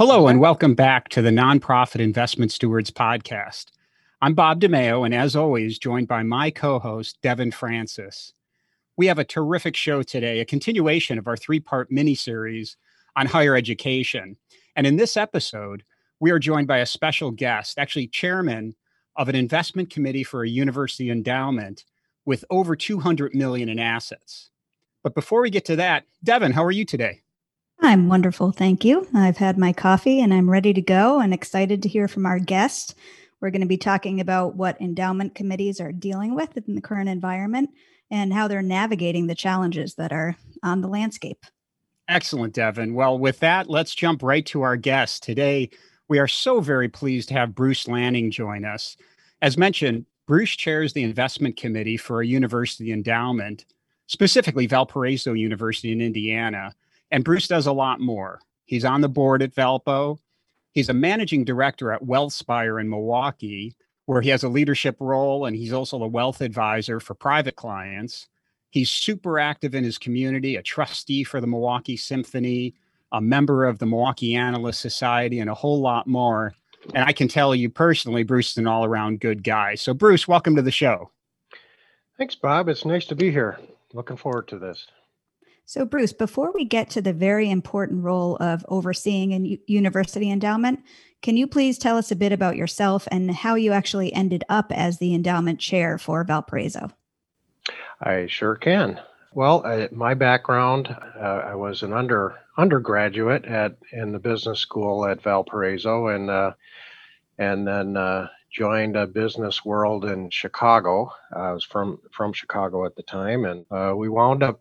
Hello, and welcome back to the Nonprofit Investment Stewards Podcast. I'm Bob DiMeo, and as always, joined by my co host, Devin Francis. We have a terrific show today, a continuation of our three part mini series on higher education. And in this episode, we are joined by a special guest, actually, chairman of an investment committee for a university endowment with over 200 million in assets. But before we get to that, Devin, how are you today? I'm wonderful. Thank you. I've had my coffee and I'm ready to go and excited to hear from our guest. We're going to be talking about what endowment committees are dealing with in the current environment and how they're navigating the challenges that are on the landscape. Excellent, Devin. Well, with that, let's jump right to our guest. Today, we are so very pleased to have Bruce Lanning join us. As mentioned, Bruce chairs the investment committee for a university endowment, specifically Valparaiso University in Indiana and Bruce does a lot more. He's on the board at Valpo. He's a managing director at WealthSpire in Milwaukee, where he has a leadership role, and he's also a wealth advisor for private clients. He's super active in his community, a trustee for the Milwaukee Symphony, a member of the Milwaukee Analyst Society, and a whole lot more. And I can tell you personally, Bruce is an all around good guy. So, Bruce, welcome to the show. Thanks, Bob. It's nice to be here. Looking forward to this. So, Bruce, before we get to the very important role of overseeing a university endowment, can you please tell us a bit about yourself and how you actually ended up as the endowment chair for Valparaiso? I sure can. Well, uh, my background, uh, I was an under undergraduate at in the business school at Valparaiso, and uh, and then uh, joined a business world in Chicago. I was from from Chicago at the time, and uh, we wound up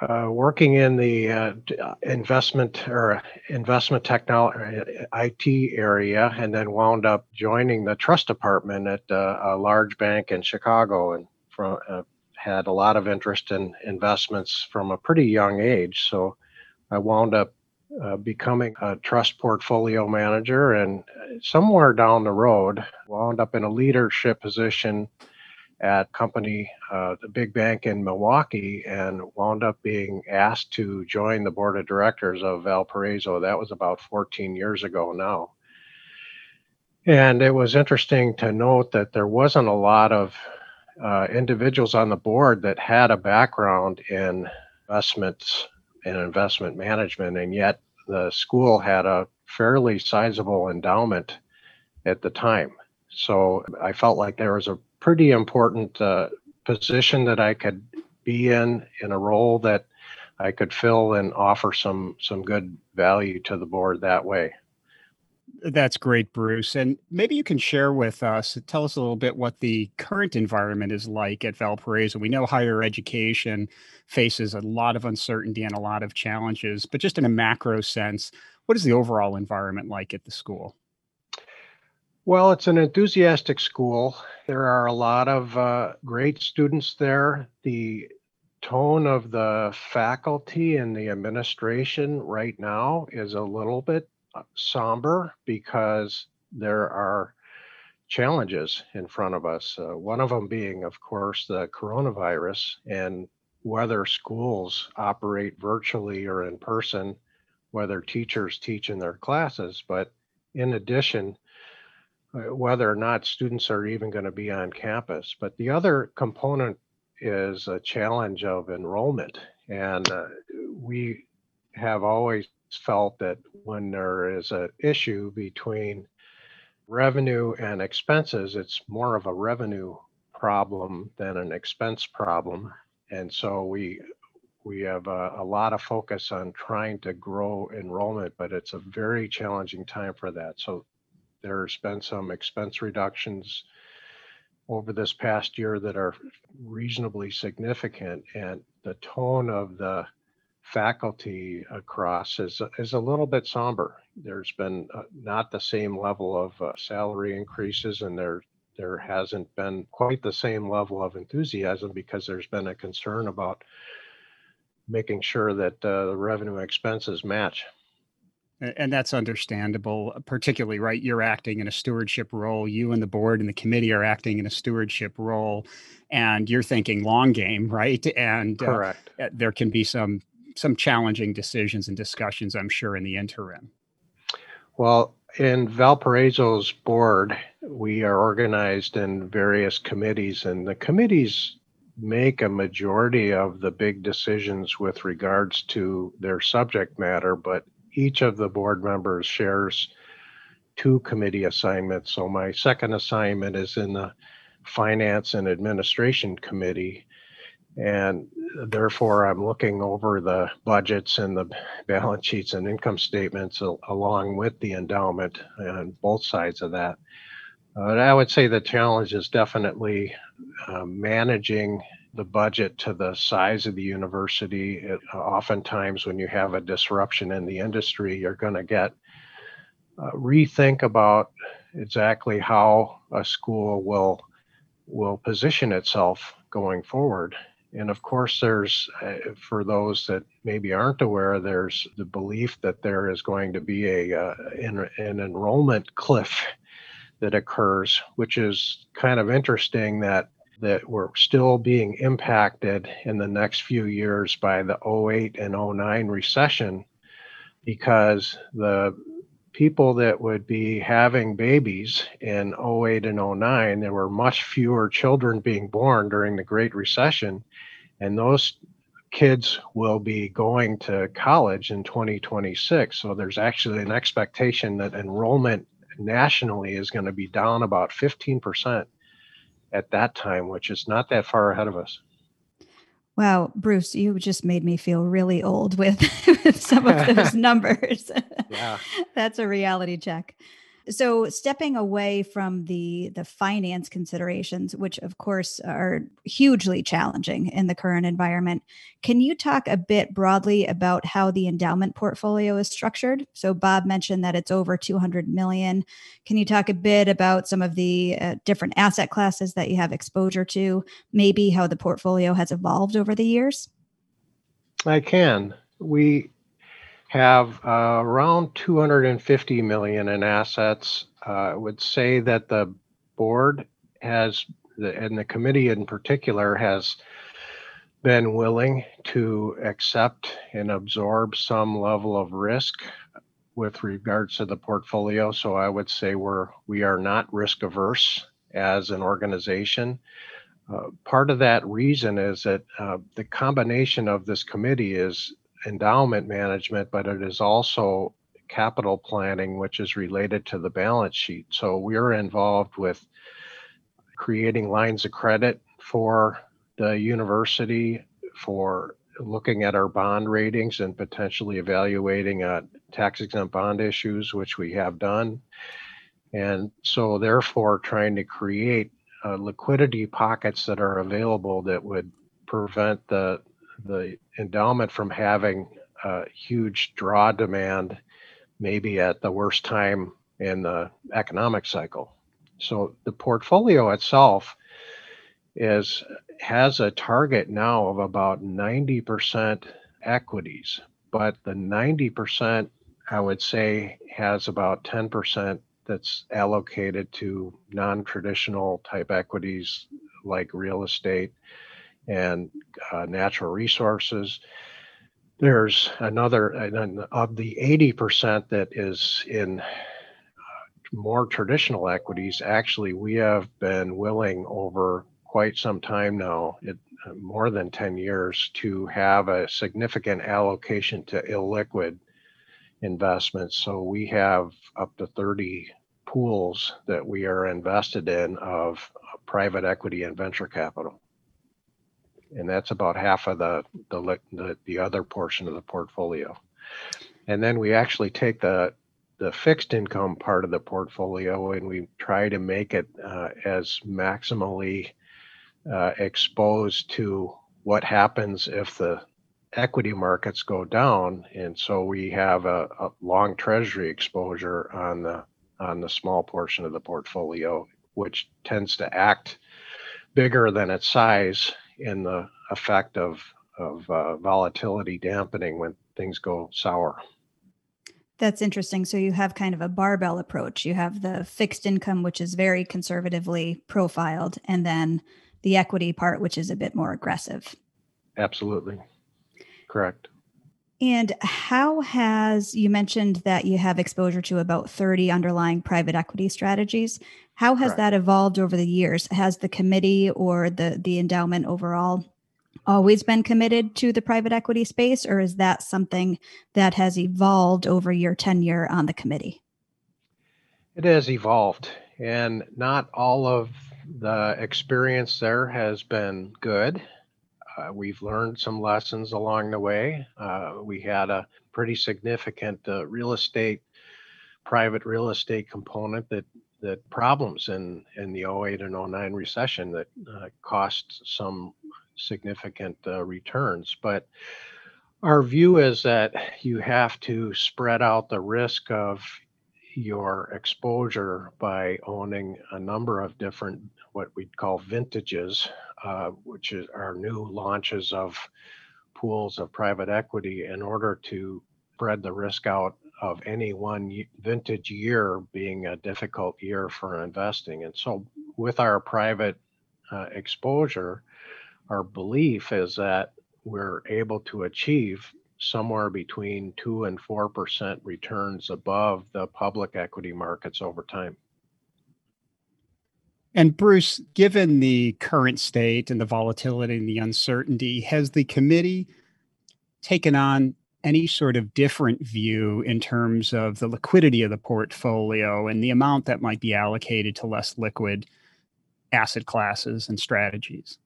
uh, working in the uh, uh, investment or investment technology IT area, and then wound up joining the trust department at uh, a large bank in Chicago, and from, uh, had a lot of interest in investments from a pretty young age. So I wound up uh, becoming a trust portfolio manager, and somewhere down the road, wound up in a leadership position at company, uh, the big bank in Milwaukee, and wound up being asked to join the board of directors of Valparaiso. That was about 14 years ago now. And it was interesting to note that there wasn't a lot of uh, individuals on the board that had a background in investments and investment management, and yet the school had a fairly sizable endowment at the time. So I felt like there was a pretty important uh, position that I could be in in a role that I could fill and offer some some good value to the board that way. That's great, Bruce. And maybe you can share with us, tell us a little bit what the current environment is like at Valparaiso. We know higher education faces a lot of uncertainty and a lot of challenges, but just in a macro sense, what is the overall environment like at the school? Well, it's an enthusiastic school. There are a lot of uh, great students there. The tone of the faculty and the administration right now is a little bit uh, somber because there are challenges in front of us. Uh, one of them being, of course, the coronavirus and whether schools operate virtually or in person, whether teachers teach in their classes. But in addition, whether or not students are even going to be on campus. But the other component is a challenge of enrollment. And uh, we have always felt that when there is an issue between revenue and expenses, it's more of a revenue problem than an expense problem. And so we we have a, a, lot of focus on trying to grow enrollment, but it's a very challenging time for that. So there's been some expense reductions over this past year that are reasonably significant, and the tone of the faculty across is is a little bit somber. There's been uh, not the same level of uh, salary increases, and there there hasn't been quite the same level of enthusiasm because there's been a concern about making sure that uh, the revenue expenses match. And that's understandable, particularly, right? You're acting in a stewardship role. You and the board and the committee are acting in a stewardship role, and you're thinking long game, right? And uh, correct. Uh, there can be some some challenging decisions and discussions, I'm sure, in the interim. Well, in Valparaiso's board, we are organized in various committees, and the committees make a majority of the big decisions with regards to their subject matter, but each of the board members shares two committee assignments. So my second assignment is in the Finance and Administration Committee. And therefore, I'm looking over the budgets and the balance sheets and income statements along with the endowment and both sides of that. Uh, I would say the challenge is definitely uh, managing the budget to the size of the university. It, oftentimes, when you have a disruption in the industry, you're going to get uh, rethink about exactly how a school will will position itself going forward. And of course, there's, uh, for those that maybe aren't aware, there's the belief that there is going to be a uh, an enrollment cliff that occurs, which is kind of interesting that that we're still being impacted in the next few years by the 08 and 09 recession because the people that would be having babies in 08 and 09 there were much fewer children being born during the great recession and those kids will be going to college in 2026 so there's actually an expectation that enrollment nationally is going to be down about 15% at that time, which is not that far ahead of us. Wow, Bruce, you just made me feel really old with, with some of those numbers. yeah. That's a reality check. So stepping away from the the finance considerations, which of course are hugely challenging in the current environment, can you talk a bit broadly about how the endowment portfolio is structured? So Bob mentioned that it's over 200 million. Can you talk a bit about some of the uh, different asset classes that you have exposure to, maybe how the portfolio has evolved over the years? I can. We have uh, around 250 million in assets. Uh, I would say that the board has, and the committee in particular, has been willing to accept and absorb some level of risk with regards to the portfolio. So I would say we're we are not risk averse as an organization. Uh, part of that reason is that uh, the combination of this committee is endowment management, but it is also capital planning, which is related to the balance sheet. So we're involved with creating lines of credit for the university, for looking at our bond ratings and potentially evaluating uh, tax exempt bond issues, which we have done. And so, therefore, trying to create uh, liquidity pockets that are available that would prevent the the endowment from having a huge draw demand maybe at the worst time in the economic cycle. So the portfolio itself is has a target now of about 90% equities, but the 90% I would say has about 10% that's allocated to non-traditional type equities like real estate and uh, natural resources. There's another of the 80% that is in uh, more traditional equities. Actually, we have been willing over quite some time now, it, uh, more than 10 years, to have a significant allocation to illiquid investments. So we have up to 30 pools that we are invested in of private equity and venture capital and that's about half of the, the the the other portion of the portfolio. And then we actually take the the fixed income part of the portfolio and we try to make it uh, as maximally uh, exposed to what happens if the equity markets go down, and so we have a, a long treasury exposure on the on the small portion of the portfolio, which tends to act bigger than its size in the effect of of uh, volatility dampening when things go sour. That's interesting. So you have kind of a barbell approach. You have the fixed income, which is very conservatively profiled, and then the equity part, which is a bit more aggressive. Absolutely. Correct. And how has you mentioned that you have exposure to about 30 underlying private equity strategies? How has that evolved over the years? Has the committee or the the endowment overall always been committed to the private equity space or is that something that has evolved over your tenure on the committee? It has evolved and not all of the experience there has been good. Uh, we've learned some lessons along the way. Uh, we had a pretty significant uh, real estate, private real estate component that that problems in in the 08 and 09 recession that uh, cost some significant uh, returns. But our view is that you have to spread out the risk of your exposure by owning a number of different what we'd call vintages, uh, which is our new launches of pools of private equity in order to spread the risk out of any one vintage year being a difficult year for investing. And so with our private uh, exposure, our belief is that we're able to achieve somewhere between 2 and 4% returns above the public equity markets over time. And Bruce, given the current state and the volatility and the uncertainty, has the committee taken on any sort of different view in terms of the liquidity of the portfolio and the amount that might be allocated to less liquid asset classes and strategies?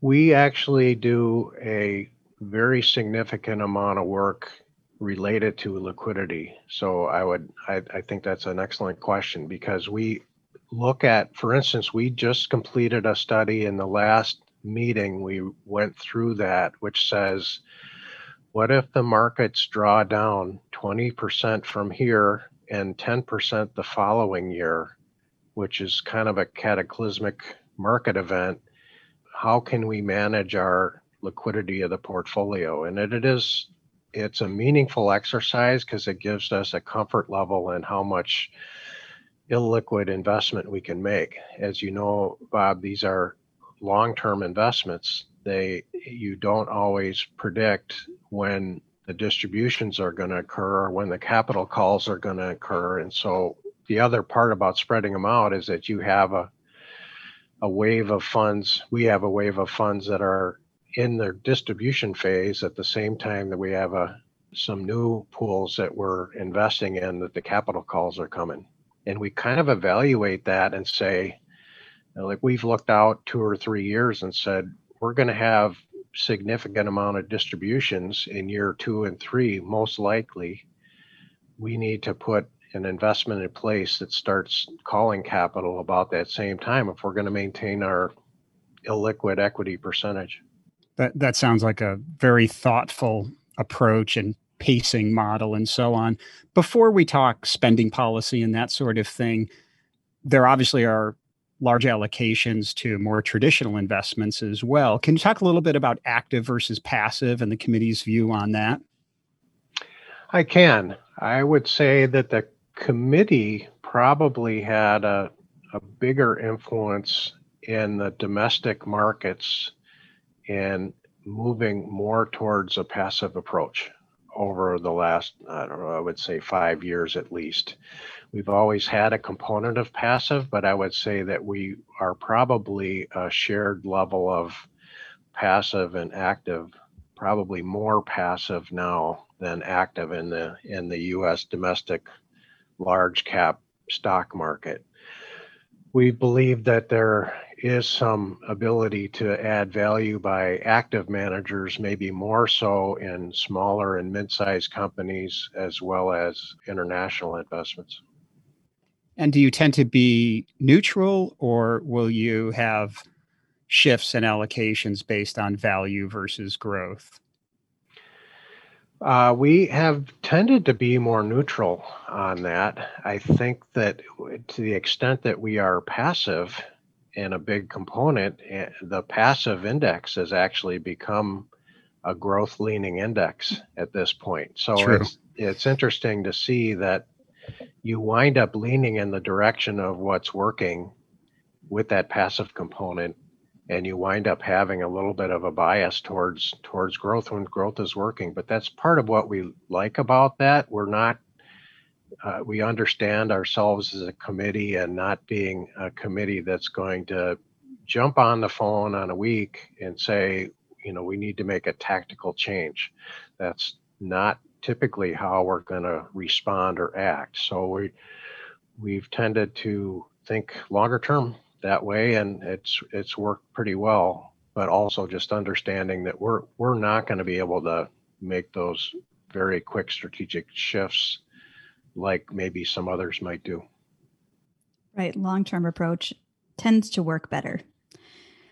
We actually do a very significant amount of work related to liquidity. So I would I, I think that's an excellent question because we look at, for instance, we just completed a study in the last meeting. We went through that, which says, what if the markets draw down 20% from here and 10% the following year, which is kind of a cataclysmic market event? how can we manage our liquidity of the portfolio? And it, it is it's a meaningful exercise because it gives us a comfort level in how much illiquid investment we can make. As you know, Bob, these are long-term investments. They you don't always predict when the distributions are going to occur or when the capital calls are going to occur. And so the other part about spreading them out is that you have a a wave of funds. We have a wave of funds that are in their distribution phase at the same time that we have a some new pools that we're investing in that the capital calls are coming. And we kind of evaluate that and say, like we've looked out two or three years and said, we're going to have significant amount of distributions in year two and three, most likely. We need to put an investment in place that starts calling capital about that same time if we're going to maintain our illiquid equity percentage. That that sounds like a very thoughtful approach and pacing model and so on. Before we talk spending policy and that sort of thing, there obviously are large allocations to more traditional investments as well. Can you talk a little bit about active versus passive and the committee's view on that? I can. I would say that the committee probably had a, a bigger influence in the domestic markets in moving more towards a passive approach over the last, I know, I would say five years at least. We've always had a component of passive, but I would say that we are probably a shared level of passive and active, probably more passive now than active in the in the US domestic large cap stock market. We believe that there is some ability to add value by active managers, maybe more so in smaller and mid sized companies as well as international investments. And do you tend to be neutral or will you have shifts and allocations based on value versus growth? Uh, we have tended to be more neutral on that. I think that to the extent that we are passive and a big component, eh, the passive index has actually become a growth leaning index at this point. So True. it's it's interesting to see that you wind up leaning in the direction of what's working with that passive component and you wind up having a little bit of a bias towards towards growth when growth is working. But that's part of what we like about that. We're not uh, we understand ourselves as a committee and not being a committee that's going to jump on the phone on a week and say you know we need to make a tactical change. That's not typically how we're going to respond or act so we we've tended to think longer term that way, and it's it's worked pretty well. But also just understanding that we're we're not going to be able to make those very quick strategic shifts like maybe some others might do. Right, long-term approach tends to work better.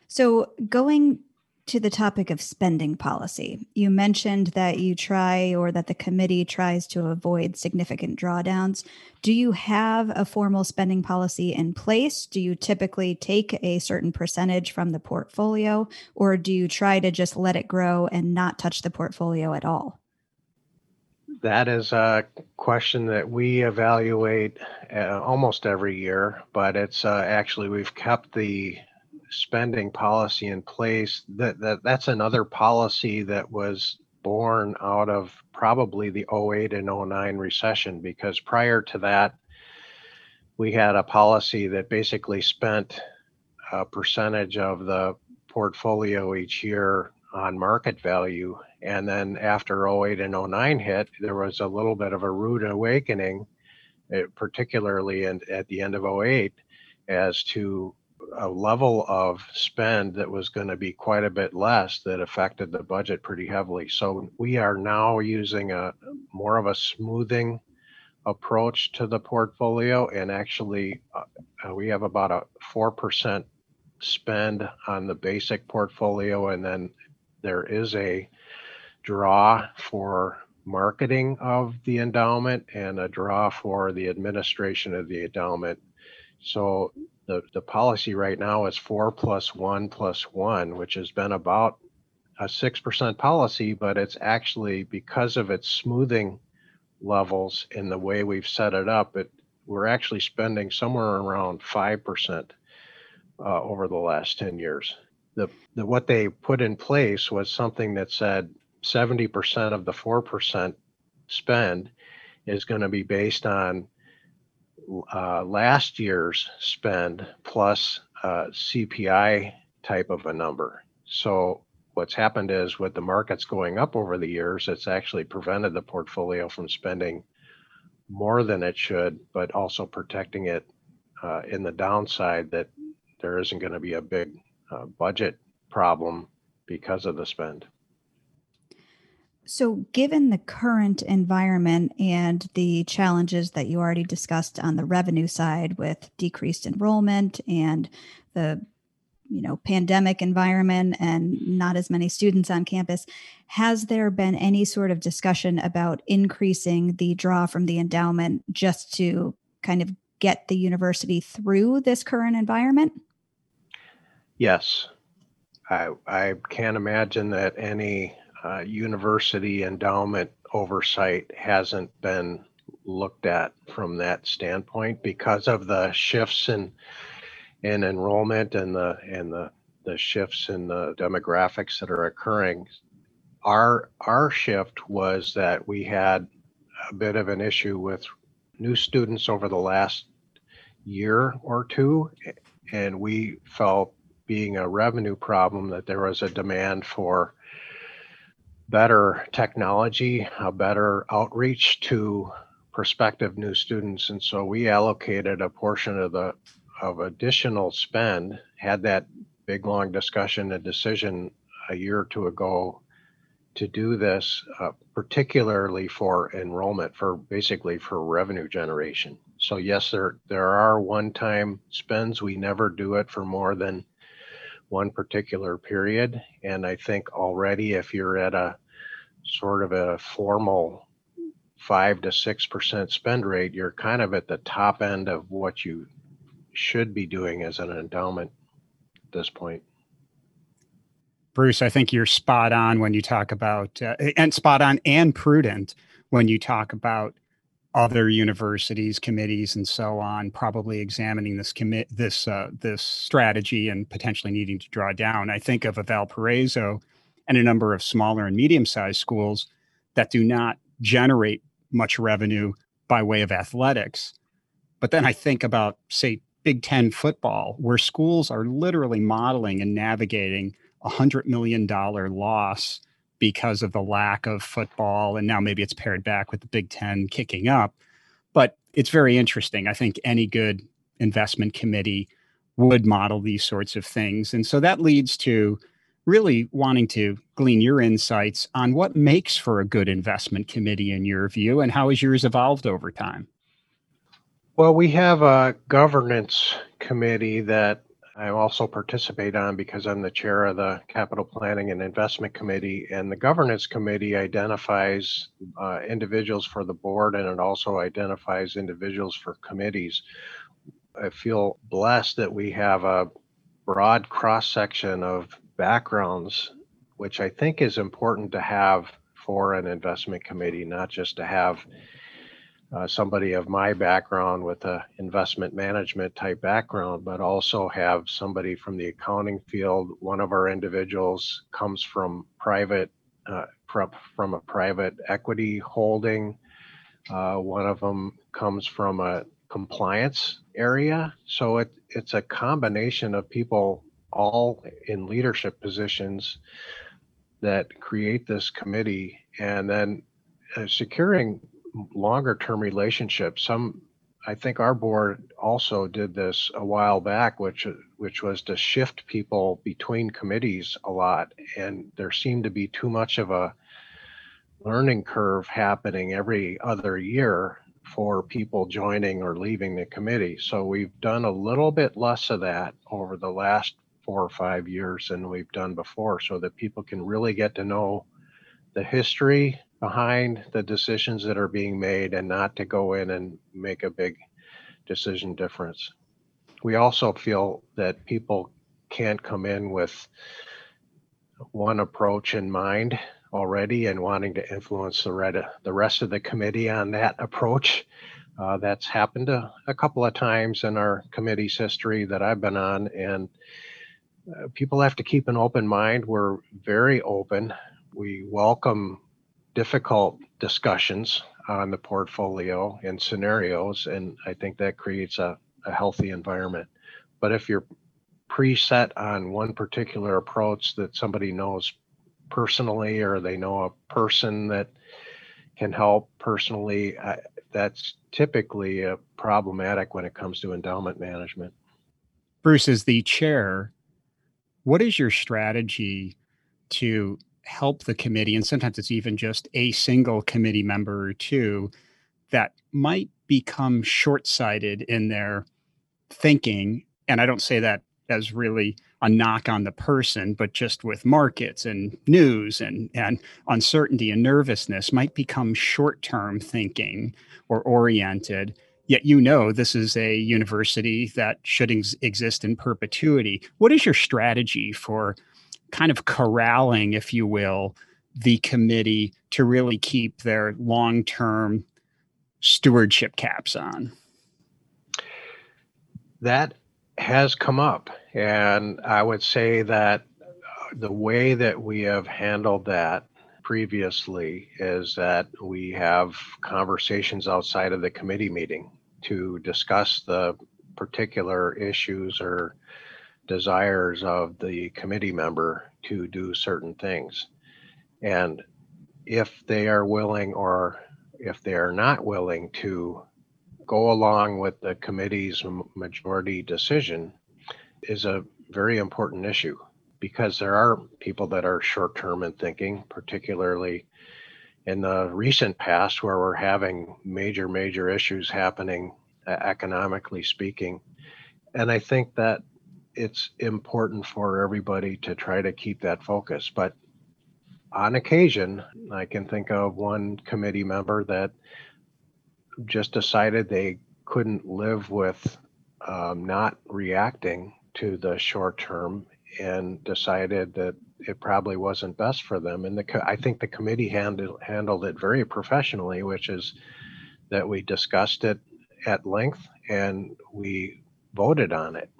So going to the topic of spending policy. You mentioned that you try or that the committee tries to avoid significant drawdowns. Do you have a formal spending policy in place? Do you typically take a certain percentage from the portfolio, or do you try to just let it grow and not touch the portfolio at all? That is a question that we evaluate uh, almost every year, but it's uh, actually we've kept the spending policy in place that, that that's another policy that was born out of probably the 08 and 09 recession because prior to that we had a policy that basically spent a percentage of the portfolio each year on market value. And then after 08 and 09 hit there was a little bit of a rude awakening eh, particularly in, at the end of 08 as to a level of spend that was going to be quite a bit less that affected the budget pretty heavily. So we are now using a more of a smoothing approach to the portfolio and actually uh, uh we have about a 4% spend on the basic portfolio and then there is a draw for marketing of the endowment and a draw for the administration of the endowment. So the, the policy right now is four plus one plus one, which has been about a 6% policy, but it's actually because of its smoothing levels in the way we've set it up, it, we're actually spending somewhere around 5% uh, over the last 10 years. The, the, what they put in place was something that said 70% of the 4% spend is going to be based on uh, last year's spend plus uh, CPI type of a number. So what's happened is with the markets going up over the years, it's actually prevented the portfolio from spending more than it should, but also protecting it uh, in the downside that there isn't going to be a big uh, budget problem because of the spend. So, given the current environment and the challenges that you already discussed on the revenue side with decreased enrollment and the you know pandemic environment and not as many students on campus has there been any sort of discussion about increasing the draw from the endowment just to kind of get the university through this current environment? Yes. I i can't imagine that any uh, university endowment oversight hasn't been looked at from that standpoint because of the shifts in in enrollment and the and the the shifts in the demographics that are occurring. Our our shift was that we had a bit of an issue with new students over the last year or two and we felt being a revenue problem that there was a demand for better technology, a better outreach to prospective new students. And so we allocated a portion of the of additional spend, had that big long discussion and decision a year or two ago to do this, uh, particularly for enrollment, for basically for revenue generation. So yes, there there are one-time spends. We never do it for more than one particular period. And I think already, if you're at a sort of a formal five to six percent spend rate, you're kind of at the top end of what you should be doing as an endowment at this point. Bruce, I think you're spot on when you talk about, uh, and spot on and prudent when you talk about other universities, committees, and so on, probably examining this commit this uh, this strategy and potentially needing to draw down. I think of a Valparaiso and a number of smaller and medium-sized schools that do not generate much revenue by way of athletics. But then I think about, say, Big Ten football, where schools are literally modeling and navigating a hundred million dollar loss because of the lack of football. And now maybe it's paired back with the Big Ten kicking up. But it's very interesting. I think any good investment committee would model these sorts of things. And so that leads to really wanting to glean your insights on what makes for a good investment committee in your view and how has yours evolved over time? Well, we have a governance committee that I also participate on because I'm the chair of the Capital Planning and Investment Committee. And the Governance Committee identifies uh, individuals for the board and it also identifies individuals for committees. I feel blessed that we have a broad cross section of backgrounds, which I think is important to have for an investment committee, not just to have uh, somebody of my background with a investment management type background, but also have somebody from the accounting field. One of our individuals comes from private, uh, from a private equity holding. Uh, one of them comes from a compliance area. So it, it's a combination of people all in leadership positions that create this committee and then uh, securing longer term relationships. Some, I think our board also did this a while back, which which was to shift people between committees a lot, and there seemed to be too much of a learning curve happening every other year for people joining or leaving the committee. So we've done a little bit less of that over the last four or five years than we've done before so that people can really get to know the history behind the decisions that are being made and not to go in and make a big decision difference. We also feel that people can't come in with one approach in mind already and wanting to influence the, red, the rest of the committee on that approach. Uh, that's happened a, a, couple of times in our committee's history that I've been on, and uh, people have to keep an open mind. We're very open. We welcome difficult discussions on the portfolio and scenarios, and I think that creates a, a healthy environment. But if you're preset on one particular approach that somebody knows personally or they know a person that can help personally, I, that's typically uh, problematic when it comes to endowment management. Bruce, is the chair, what is your strategy to help the committee, and sometimes it's even just a single committee member or two that might become short sighted in their thinking. And I don't say that as really a knock on the person, but just with markets and news and, and uncertainty and nervousness might become short term thinking or oriented. Yet you know this is a university that should ex- exist in perpetuity. What is your strategy for kind of corralling, if you will, the committee to really keep their long term stewardship caps on? That has come up. And I would say that uh, the way that we have handled that previously is that we have conversations outside of the committee meeting to discuss the particular issues or desires of the committee member to do certain things. And if they are willing or if they are not willing to go along with the committee's majority decision is a very important issue because there are people that are short term in thinking, particularly in the recent past where we're having major, major issues happening economically speaking. And I think that it's important for everybody to try to keep that focus. But on occasion, I can think of one committee member that just decided they couldn't live with um, not reacting to the short term and decided that it probably wasn't best for them. And the I think the committee handled handled it very professionally, which is that we discussed it at length and we voted on it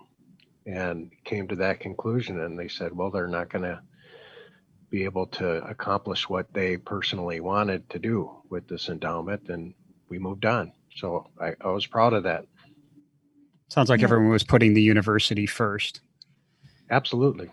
and came to that conclusion. And they said, well, they're not going to be able to accomplish what they personally wanted to do with this endowment, and we moved on. So I, I was proud of that. Sounds like yeah. everyone was putting the university first. Absolutely.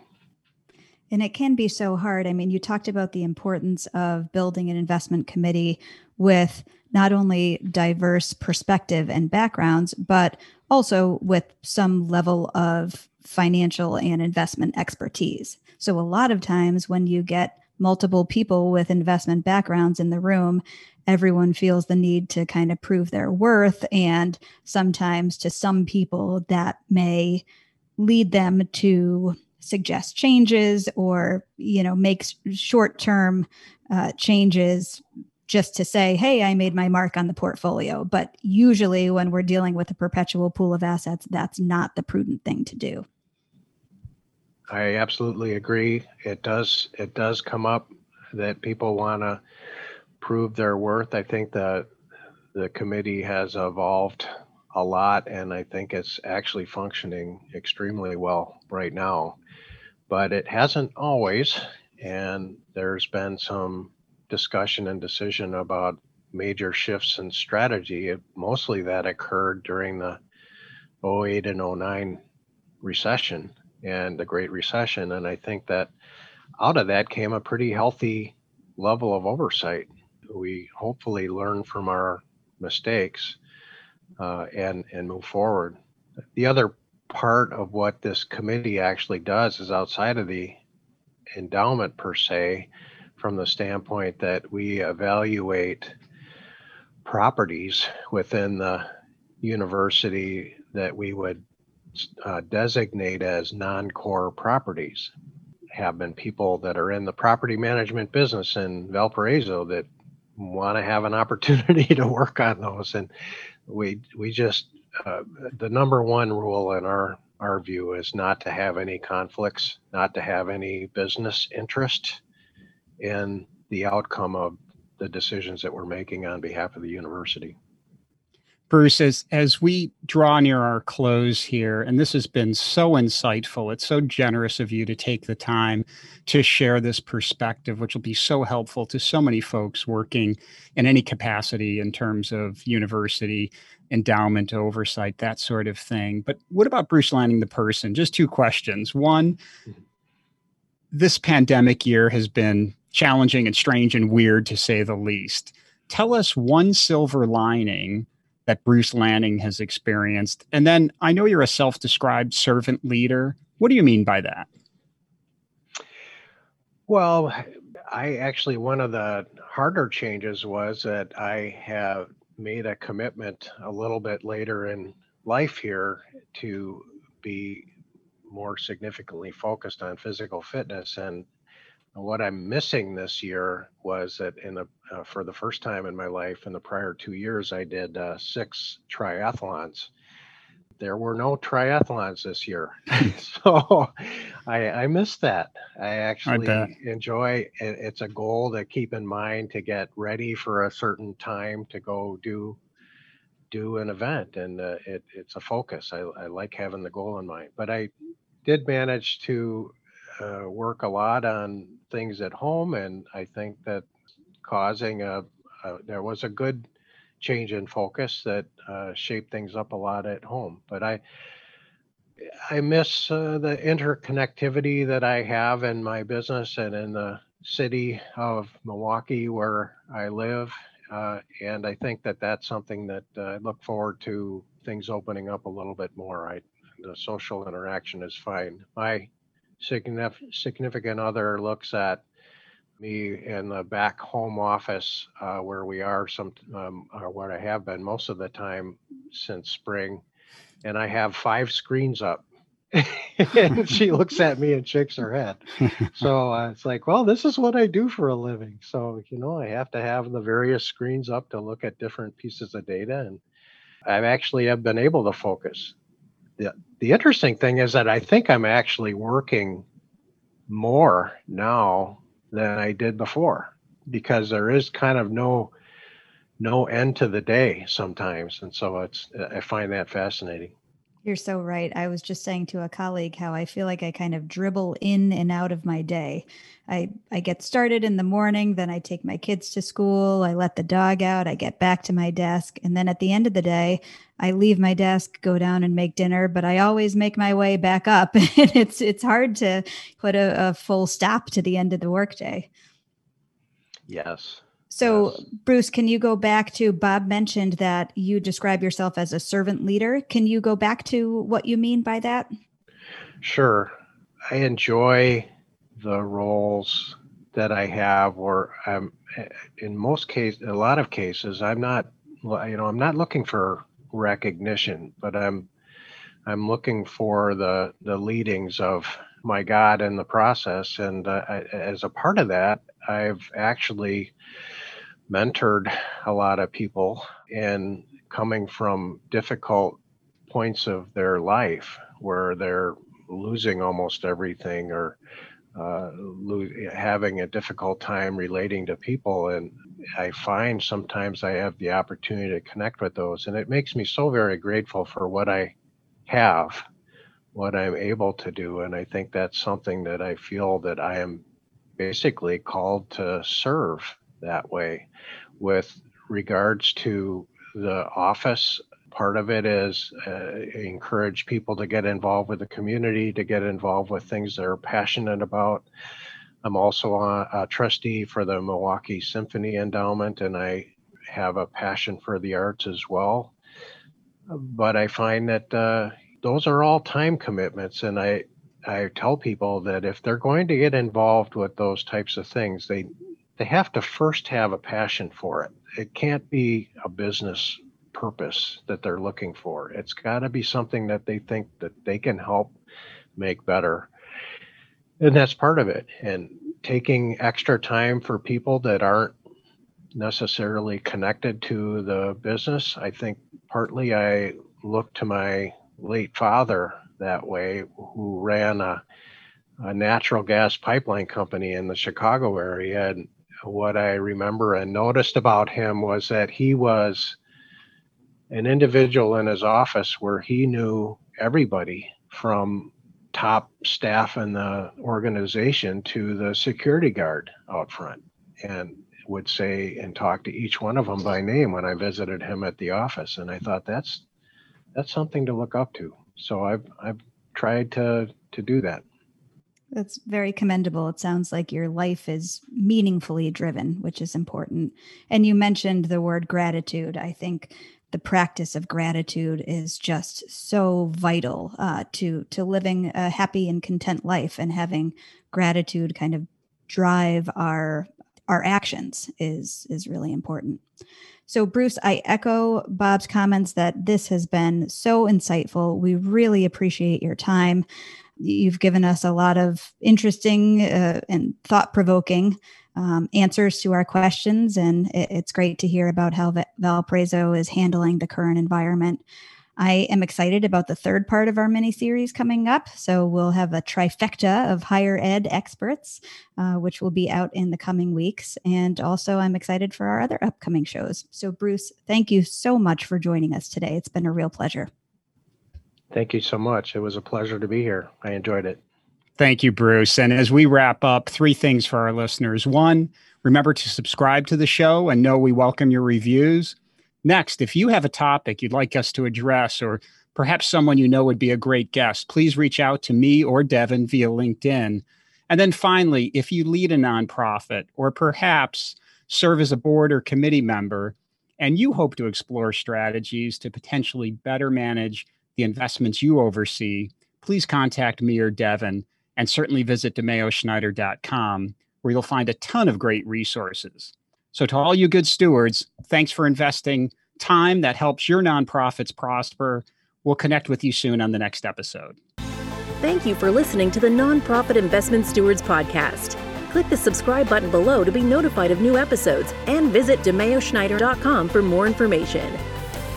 And it can be so hard. I mean, you talked about the importance of building an investment committee with not only diverse perspective and backgrounds, but also with some level of financial and investment expertise. So, a lot of times when you get multiple people with investment backgrounds in the room, everyone feels the need to kind of prove their worth. And sometimes to some people, that may lead them to suggest changes or you know make short term uh, changes just to say hey i made my mark on the portfolio. But usually when we're dealing with a perpetual pool of assets that's not the prudent thing to do. I absolutely agree. It does it does come up that people want to prove their worth. I think that the committee has evolved a lot and i think it's actually functioning extremely well right now but it hasn't always. And there's been some discussion and decision about major shifts in strategy. It, mostly that occurred during the 08 and 09 recession and the Great Recession. And I think that out of that came a pretty healthy level of oversight. We hopefully learn from our mistakes uh, and and move forward. The other part of what this committee actually does is outside of the endowment per se, from the standpoint that we evaluate properties within the university that we would uh, designate as non-core properties. Have been people that are in the property management business in Valparaiso that want to have an opportunity to work on those, and we we just uh, the number one rule in our our view is not to have any conflicts, not to have any business interest in the outcome of the decisions that we're making on behalf of the university. Bruce, as as we draw near our close here, and this has been so insightful, it's so generous of you to take the time to share this perspective, which will be so helpful to so many folks working in any capacity in terms of university endowment oversight, that sort of thing. But what about Bruce Lanning, the person? Just two questions. One, this pandemic year has been challenging and strange and weird to say the least. Tell us one silver lining that Bruce Lanning has experienced. And then I know you're a self described servant leader. What do you mean by that? Well, I actually, one of the harder changes was that I have made a commitment a little bit later in life here to be more significantly focused on physical fitness. And what I'm missing this year was that in the uh, for the first time in my life in the prior two years, I did uh, six triathlons. There were no triathlons this year, so I, I missed that. I actually I enjoy. It, it's a goal to keep in mind to get ready for a certain time to go do do an event, and uh, it, it's a focus. I, I like having the goal in mind, but I did manage to uh, work a lot on things at home, and I think that causing a, a there was a good change in focus that uh, shaped things up a lot at home. But I I miss uh, the interconnectivity that I have in my business and in the city of Milwaukee where I live. Uh, and I think that that's something that uh, I look forward to things opening up a little bit more. I, the social interaction is fine. My significant other looks at me in the back home office uh, where we are some um, or where I have been most of the time since spring, and I have five screens up and she looks at me and shakes her head. so uh, it's like, well, this is what I do for a living. So, you know, I have to have the various screens up to look at different pieces of data. And I've actually have been able to focus. The, the interesting thing is that I think I'm actually working more now than I did before because there is kind of no no end to the day sometimes. And so it's i find that fascinating you're so right. I was just saying to a colleague how I feel like I kind of dribble in and out of my day. I I get started in the morning, then I take my kids to school, I let the dog out, I get back to my desk, and then at the end of the day, I leave my desk, go down and make dinner, but I always make my way back up. and it's it's hard to put a, a full stop to the end of the workday. Yes. So, yes. Bruce, can you go back to Bob mentioned that you describe yourself as a servant leader? Can you go back to what you mean by that? Sure. I enjoy the roles that I have, or I'm in most cases, a lot of cases, I'm not, you know, I'm not looking for recognition, but I'm, I'm looking for the the leadings of my God in the process, and uh, I, as a part of that, I've actually mentored a lot of people in coming from difficult points of their life where they're losing almost everything or uh, lo- having a difficult time relating to people. And I find sometimes I have the opportunity to connect with those. And it makes me so very grateful for what I have, what I'm able to do. And I think that's something that I feel that I am basically called to serve that way. With regards to the office, part of it is uh, encourage people to get involved with the community, to get involved with things they're passionate about. I'm also a, a trustee for the Milwaukee Symphony Endowment, and I have a passion for the arts as well. But I find that uh, those are all time commitments, and I I tell people that if they're going to get involved with those types of things, they they have to first have a passion for it. It can't be a business purpose that they're looking for. It's got to be something that they think that they can help make better. And that's part of it. And taking extra time for people that aren't necessarily connected to the business. I think partly I look to my late father that way, who ran a, a natural gas pipeline company in the Chicago area. And what I remember and noticed about him was that he was an individual in his office where he knew everybody from top staff in the organization to the security guard out front and would say and talk to each one of them by name when I visited him at the office. And I thought that's that's something to look up to. So I've I've tried to to do that that's very commendable. It sounds like your life is meaningfully driven, which is important. And you mentioned the word gratitude. I think the practice of gratitude is just so vital uh, to to living a happy and content life, and having gratitude kind of drive our our actions is is really important. So, Bruce, I echo Bob's comments that this has been so insightful. We really appreciate your time. You've given us a lot of interesting uh, and thought provoking um, answers to our questions, and it, it's great to hear about how Valparaiso is handling the current environment. I am excited about the third part of our mini series coming up. So we'll have a trifecta of higher ed experts, uh, which will be out in the coming weeks. And also, I'm excited for our other upcoming shows. So, Bruce, thank you so much for joining us today. It's been a real pleasure. Thank you so much. It was a pleasure to be here. I enjoyed it. Thank you, Bruce. And as we wrap up, three things for our listeners. One, remember to subscribe to the show and know we welcome your reviews. Next, if you have a topic you'd like us to address, or perhaps someone you know would be a great guest, please reach out to me or Devin via LinkedIn. And then finally, if you lead a nonprofit or perhaps serve as a board or committee member, and you hope to explore strategies to potentially better manage the investments you oversee, please contact me or Devin and certainly visit DiMeoSchneider.com where you'll find a ton of great resources. So, to all you good stewards, thanks for investing time that helps your nonprofits prosper. We'll connect with you soon on the next episode. Thank you for listening to the Nonprofit Investment Stewards Podcast. Click the subscribe button below to be notified of new episodes and visit DiMeoSchneider.com for more information.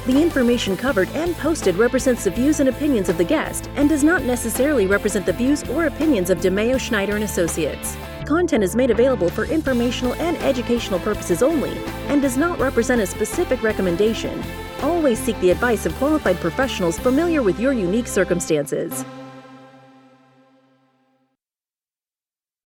The information covered and posted represents the views and opinions of the guest and does not necessarily represent the views or opinions of DiMeo Schneider and Associates. Content is made available for informational and educational purposes only and does not represent a specific recommendation. Always seek the advice of qualified professionals familiar with your unique circumstances.